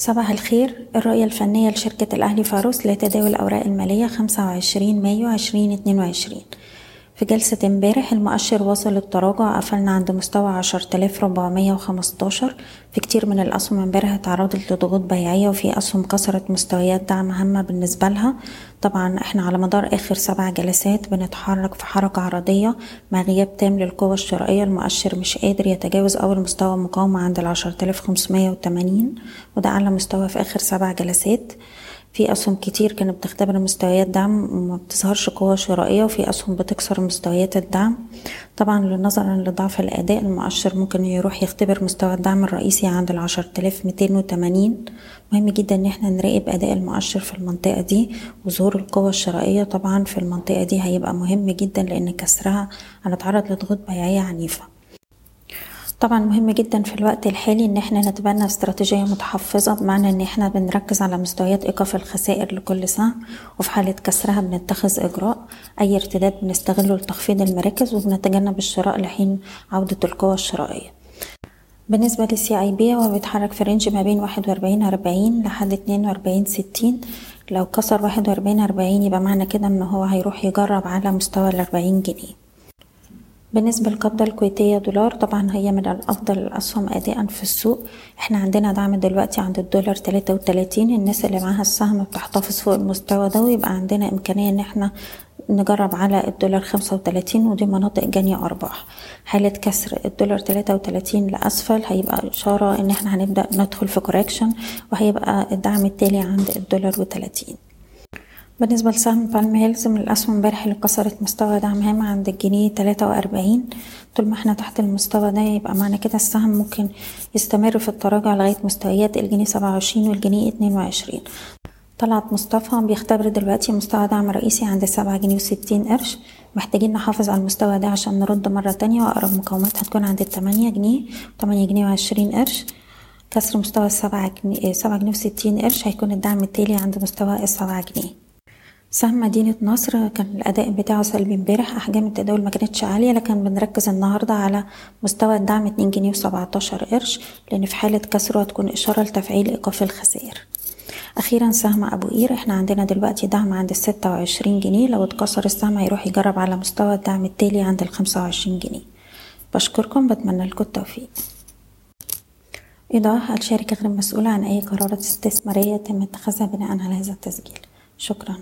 صباح الخير. الرؤية الفنية لشركة الأهلي فاروس لتداول الأوراق المالية خمسة وعشرين مايو عشرين اتنين وعشرين. في جلسة امبارح المؤشر وصل التراجع قفلنا عند مستوى عشرة آلاف ربعمية وخمستاشر. في كتير من الأسهم امبارح اتعرضت لضغوط بيعية وفي أسهم كسرت مستويات دعم هامة بالنسبة لها. طبعا إحنا على مدار آخر سبع جلسات بنتحرك في حركة عرضية مع غياب تام للقوة الشرائية. المؤشر مش قادر يتجاوز أول مستوى مقاومة عند العشرة آلاف خمسمية وتمانين وده أعلى مستوى في آخر سبع جلسات. في أسهم كتير كانت بتختبر مستويات دعم وما بتظهرش قوة شرائية وفي أسهم بتكسر مستويات الدعم. طبعا نظرا لضعف الأداء المؤشر ممكن يروح يختبر مستوى الدعم الرئيسي عند العشرة آلاف ميتين وتمانين. مهم جدا إن إحنا نراقب أداء المؤشر في المنطقة دي وظهور القوة الشرائية. طبعا في المنطقة دي هيبقى مهم جدا لأن كسرها هنتعرض لضغوط بيعية عنيفة. طبعا مهم جدا في الوقت الحالي إن إحنا نتبنى استراتيجية متحفظة بمعنى إن إحنا بنركز على مستويات إيقاف الخسائر لكل سهم وفي حالة كسرها بنتخذ إجراء أي ارتداد بنستغله لتخفيض المراكز وبنتجنب الشراء لحين عودة القوة الشرائية. بالنسبة لل CIB هو بيتحرك في range ما بين واحد وأربعين أربعين لحد اتنين وأربعين ستين. لو كسر واحد وأربعين أربعين يبقى معنى كده إن هو هيروح يجرب على مستوى الأربعين جنيه. بالنسبة للقبضة الكويتية دولار طبعا هي من الأفضل الأسهم أداء في السوق. إحنا عندنا دعم دلوقتي عند الدولار تلاتة وتلاتين. الناس اللي معاها السهم بتحتفظ فوق المستوى ده ويبقى عندنا إمكانية إن إحنا نجرب على الدولار خمسة وتلاتين. ودي مناطق جني أرباح. حالة كسر الدولار تلاتة وتلاتين لأسفل؟ هيبقى إشارة إن إحنا هنبدأ ندخل في كوريكشن وهيبقى الدعم التالي عند الدولار وتلاتين. بالنسبة لسهم بالم هيلز من الأسهم امبارح اللي كسرت مستوى دعم هام عند الجنيه تلاتة وأربعين. طول ما إحنا تحت المستوى ده يبقى معنى كده السهم ممكن يستمر في التراجع لغاية مستويات الجنيه سبعة وعشرين والجنيه اتنين وعشرين. طلعت مصطفى بيختبر دلوقتي مستوى دعم رئيسي عند سبعة جنيه وستين قرش. محتاجين نحافظ على المستوى ده عشان نرد مرة تانية وأقرب مقاومات هتكون عند التمانية جنيه تمانية جنيه وعشرين قرش. كسر مستوى السبعة جنيه سبعة جنيه وستين قرش هيكون الدعم التالي عند مستوى السبعة جنيه. سهم مدينة نصر كان الأداء بتاعه سلبي امبارح. أحجام التداول ما كانتش عالية لكن بنركز النهاردة على مستوى الدعم اتنين جنيه وسبعتاشر قرش لأن في حالة كسره هتكون إشارة لتفعيل إيقاف الخسائر. أخيرا سهم أبو قير إحنا عندنا دلوقتي دعم عند الستة وعشرين جنيه. لو اتكسر السهم هيروح يجرب على مستوى الدعم التالي عند الخمسة وعشرين جنيه. بشكركم بتمنى لكم التوفيق. إيضاح الشركة غير مسؤولة عن أي قرارات استثمارية تم اتخاذها بناء على هذا التسجيل. شكرا.